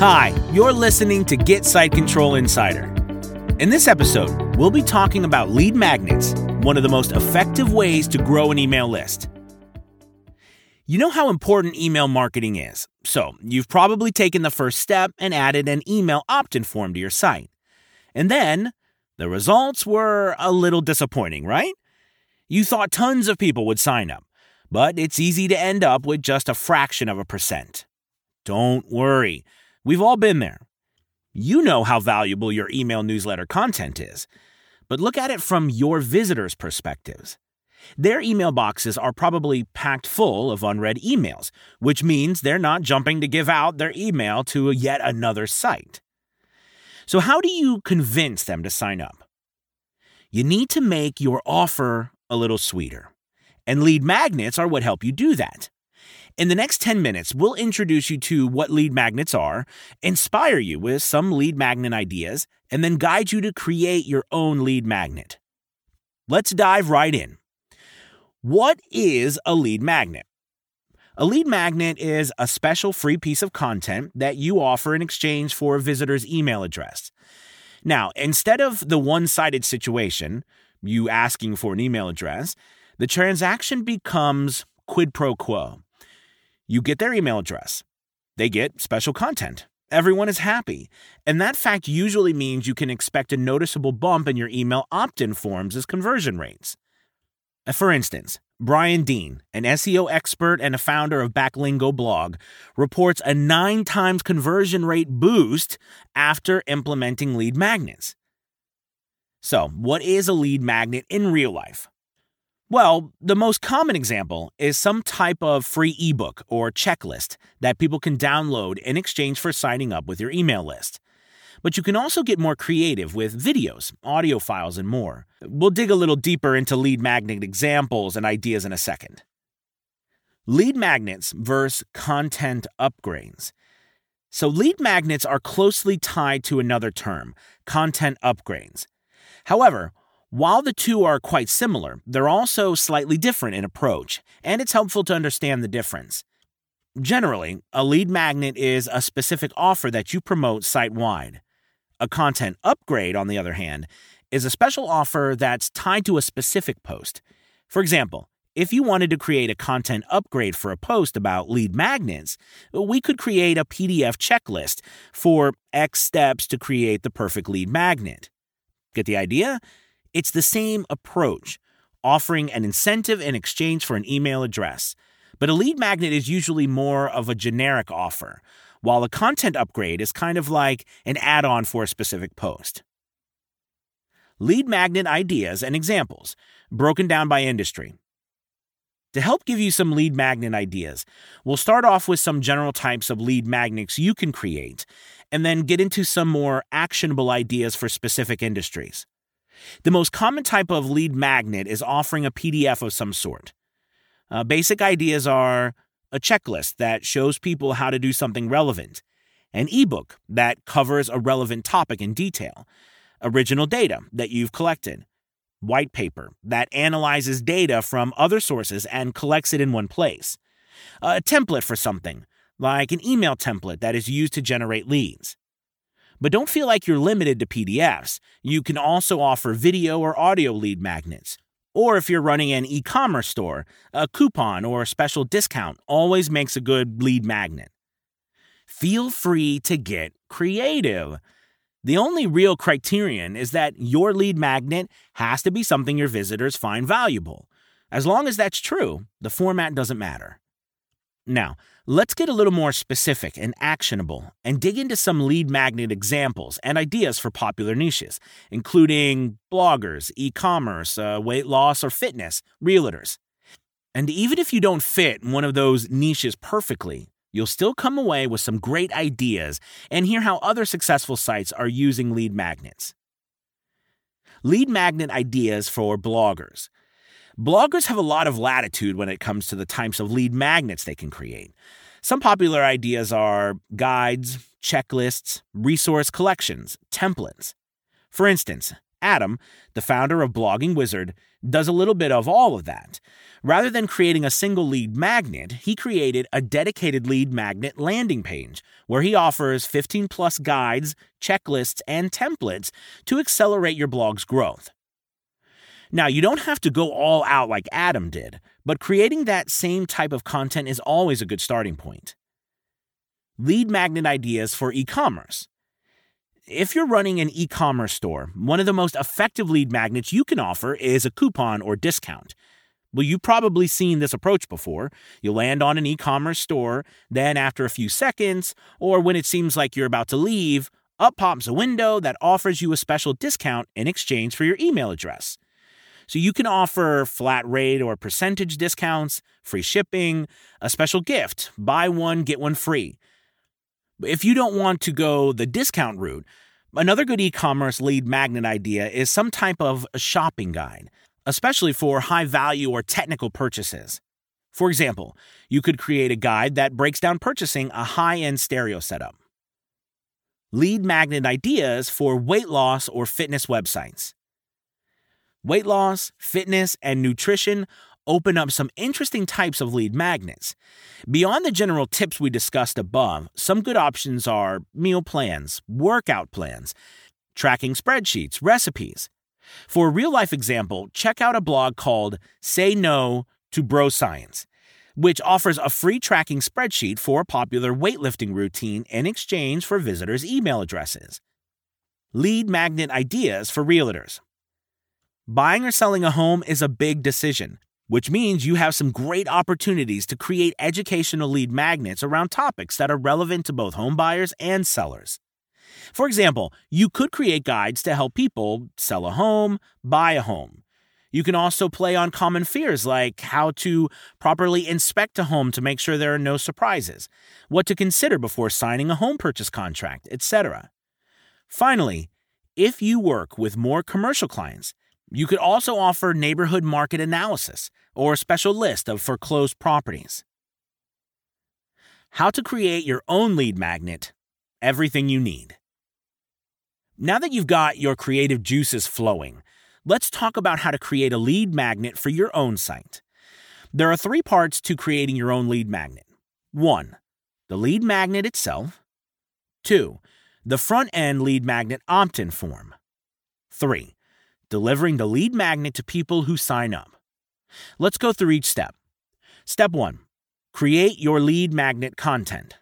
Hi, you're listening to Get Site Control Insider. In this episode, we'll be talking about lead magnets, one of the most effective ways to grow an email list. You know how important email marketing is, so you've probably taken the first step and added an email opt in form to your site. And then, the results were a little disappointing, right? You thought tons of people would sign up, but it's easy to end up with just a fraction of a percent. Don't worry. We've all been there. You know how valuable your email newsletter content is, but look at it from your visitors' perspectives. Their email boxes are probably packed full of unread emails, which means they're not jumping to give out their email to yet another site. So, how do you convince them to sign up? You need to make your offer a little sweeter, and lead magnets are what help you do that. In the next 10 minutes, we'll introduce you to what lead magnets are, inspire you with some lead magnet ideas, and then guide you to create your own lead magnet. Let's dive right in. What is a lead magnet? A lead magnet is a special free piece of content that you offer in exchange for a visitor's email address. Now, instead of the one sided situation, you asking for an email address, the transaction becomes quid pro quo. You get their email address, they get special content. Everyone is happy. And that fact usually means you can expect a noticeable bump in your email opt in forms as conversion rates. Uh, for instance, Brian Dean, an SEO expert and a founder of Backlinko blog, reports a nine times conversion rate boost after implementing lead magnets. So, what is a lead magnet in real life? Well, the most common example is some type of free ebook or checklist that people can download in exchange for signing up with your email list. But you can also get more creative with videos, audio files, and more. We'll dig a little deeper into lead magnet examples and ideas in a second. Lead magnets versus content upgrades. So, lead magnets are closely tied to another term, content upgrades. However, while the two are quite similar, they're also slightly different in approach, and it's helpful to understand the difference. Generally, a lead magnet is a specific offer that you promote site wide. A content upgrade, on the other hand, is a special offer that's tied to a specific post. For example, if you wanted to create a content upgrade for a post about lead magnets, we could create a PDF checklist for X steps to create the perfect lead magnet. Get the idea? It's the same approach, offering an incentive in exchange for an email address. But a lead magnet is usually more of a generic offer, while a content upgrade is kind of like an add on for a specific post. Lead magnet ideas and examples, broken down by industry. To help give you some lead magnet ideas, we'll start off with some general types of lead magnets you can create, and then get into some more actionable ideas for specific industries. The most common type of lead magnet is offering a PDF of some sort. Uh, basic ideas are a checklist that shows people how to do something relevant, an ebook that covers a relevant topic in detail, original data that you've collected, white paper that analyzes data from other sources and collects it in one place, a template for something, like an email template that is used to generate leads. But don't feel like you're limited to PDFs. You can also offer video or audio lead magnets. Or if you're running an e commerce store, a coupon or a special discount always makes a good lead magnet. Feel free to get creative. The only real criterion is that your lead magnet has to be something your visitors find valuable. As long as that's true, the format doesn't matter. Now, let's get a little more specific and actionable and dig into some lead magnet examples and ideas for popular niches, including bloggers, e commerce, uh, weight loss or fitness, realtors. And even if you don't fit one of those niches perfectly, you'll still come away with some great ideas and hear how other successful sites are using lead magnets. Lead magnet ideas for bloggers. Bloggers have a lot of latitude when it comes to the types of lead magnets they can create. Some popular ideas are guides, checklists, resource collections, templates. For instance, Adam, the founder of Blogging Wizard, does a little bit of all of that. Rather than creating a single lead magnet, he created a dedicated lead magnet landing page where he offers 15 plus guides, checklists, and templates to accelerate your blog's growth. Now, you don't have to go all out like Adam did, but creating that same type of content is always a good starting point. Lead magnet ideas for e commerce. If you're running an e commerce store, one of the most effective lead magnets you can offer is a coupon or discount. Well, you've probably seen this approach before. You land on an e commerce store, then after a few seconds, or when it seems like you're about to leave, up pops a window that offers you a special discount in exchange for your email address. So you can offer flat rate or percentage discounts, free shipping, a special gift, buy one, get one free. If you don't want to go the discount route, another good e commerce lead magnet idea is some type of shopping guide, especially for high value or technical purchases. For example, you could create a guide that breaks down purchasing a high end stereo setup. Lead magnet ideas for weight loss or fitness websites. Weight loss, fitness, and nutrition open up some interesting types of lead magnets. Beyond the general tips we discussed above, some good options are meal plans, workout plans, tracking spreadsheets, recipes. For a real life example, check out a blog called Say No to Bro Science, which offers a free tracking spreadsheet for a popular weightlifting routine in exchange for visitors' email addresses. Lead magnet ideas for realtors. Buying or selling a home is a big decision which means you have some great opportunities to create educational lead magnets around topics that are relevant to both home buyers and sellers. For example, you could create guides to help people sell a home, buy a home. You can also play on common fears like how to properly inspect a home to make sure there are no surprises, what to consider before signing a home purchase contract, etc. Finally, if you work with more commercial clients, you could also offer neighborhood market analysis or a special list of foreclosed properties. How to create your own lead magnet, everything you need. Now that you've got your creative juices flowing, let's talk about how to create a lead magnet for your own site. There are three parts to creating your own lead magnet 1. The lead magnet itself. 2. The front end lead magnet opt in form. 3 delivering the lead magnet to people who sign up. Let's go through each step. Step 1 Create your lead magnet content.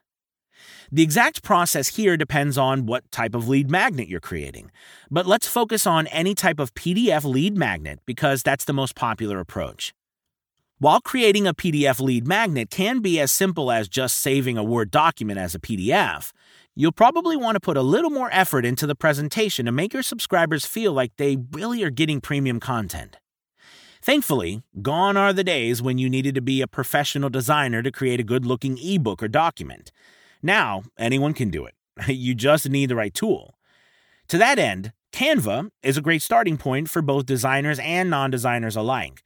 The exact process here depends on what type of lead magnet you're creating, but let's focus on any type of PDF lead magnet because that's the most popular approach. While creating a PDF lead magnet can be as simple as just saving a Word document as a PDF, You'll probably want to put a little more effort into the presentation to make your subscribers feel like they really are getting premium content. Thankfully, gone are the days when you needed to be a professional designer to create a good looking ebook or document. Now, anyone can do it. You just need the right tool. To that end, Canva is a great starting point for both designers and non designers alike.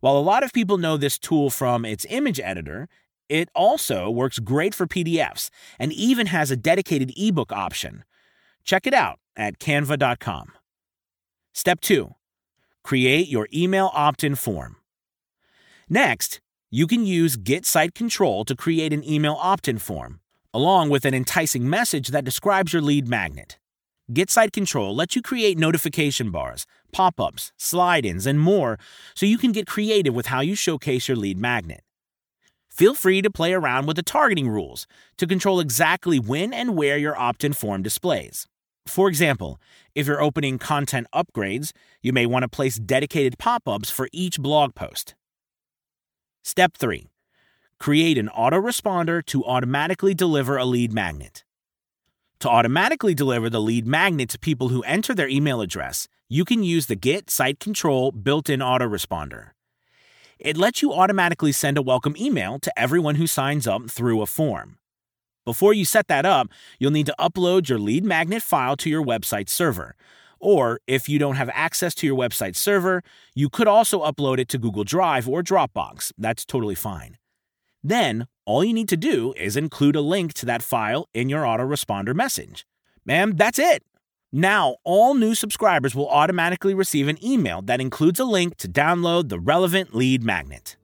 While a lot of people know this tool from its image editor, it also works great for PDFs and even has a dedicated ebook option. Check it out at canva.com. Step 2 Create your email opt in form. Next, you can use Get Site Control to create an email opt in form, along with an enticing message that describes your lead magnet. Get Site Control lets you create notification bars, pop ups, slide ins, and more so you can get creative with how you showcase your lead magnet. Feel free to play around with the targeting rules to control exactly when and where your opt in form displays. For example, if you're opening content upgrades, you may want to place dedicated pop ups for each blog post. Step 3 Create an autoresponder to automatically deliver a lead magnet. To automatically deliver the lead magnet to people who enter their email address, you can use the Get Site Control built in autoresponder it lets you automatically send a welcome email to everyone who signs up through a form. Before you set that up, you'll need to upload your lead magnet file to your website server. Or if you don't have access to your website server, you could also upload it to Google Drive or Dropbox. That's totally fine. Then, all you need to do is include a link to that file in your autoresponder message. And that's it. Now, all new subscribers will automatically receive an email that includes a link to download the relevant lead magnet.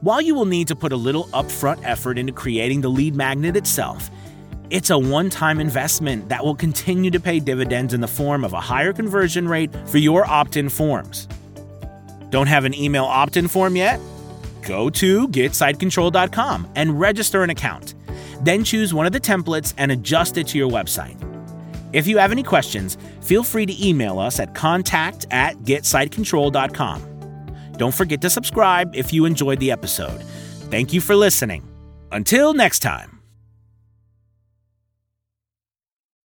While you will need to put a little upfront effort into creating the lead magnet itself, it's a one time investment that will continue to pay dividends in the form of a higher conversion rate for your opt in forms. Don't have an email opt in form yet? Go to getsitecontrol.com and register an account. Then choose one of the templates and adjust it to your website. If you have any questions, feel free to email us at contact at getsitecontrol.com. Don't forget to subscribe if you enjoyed the episode. Thank you for listening. Until next time.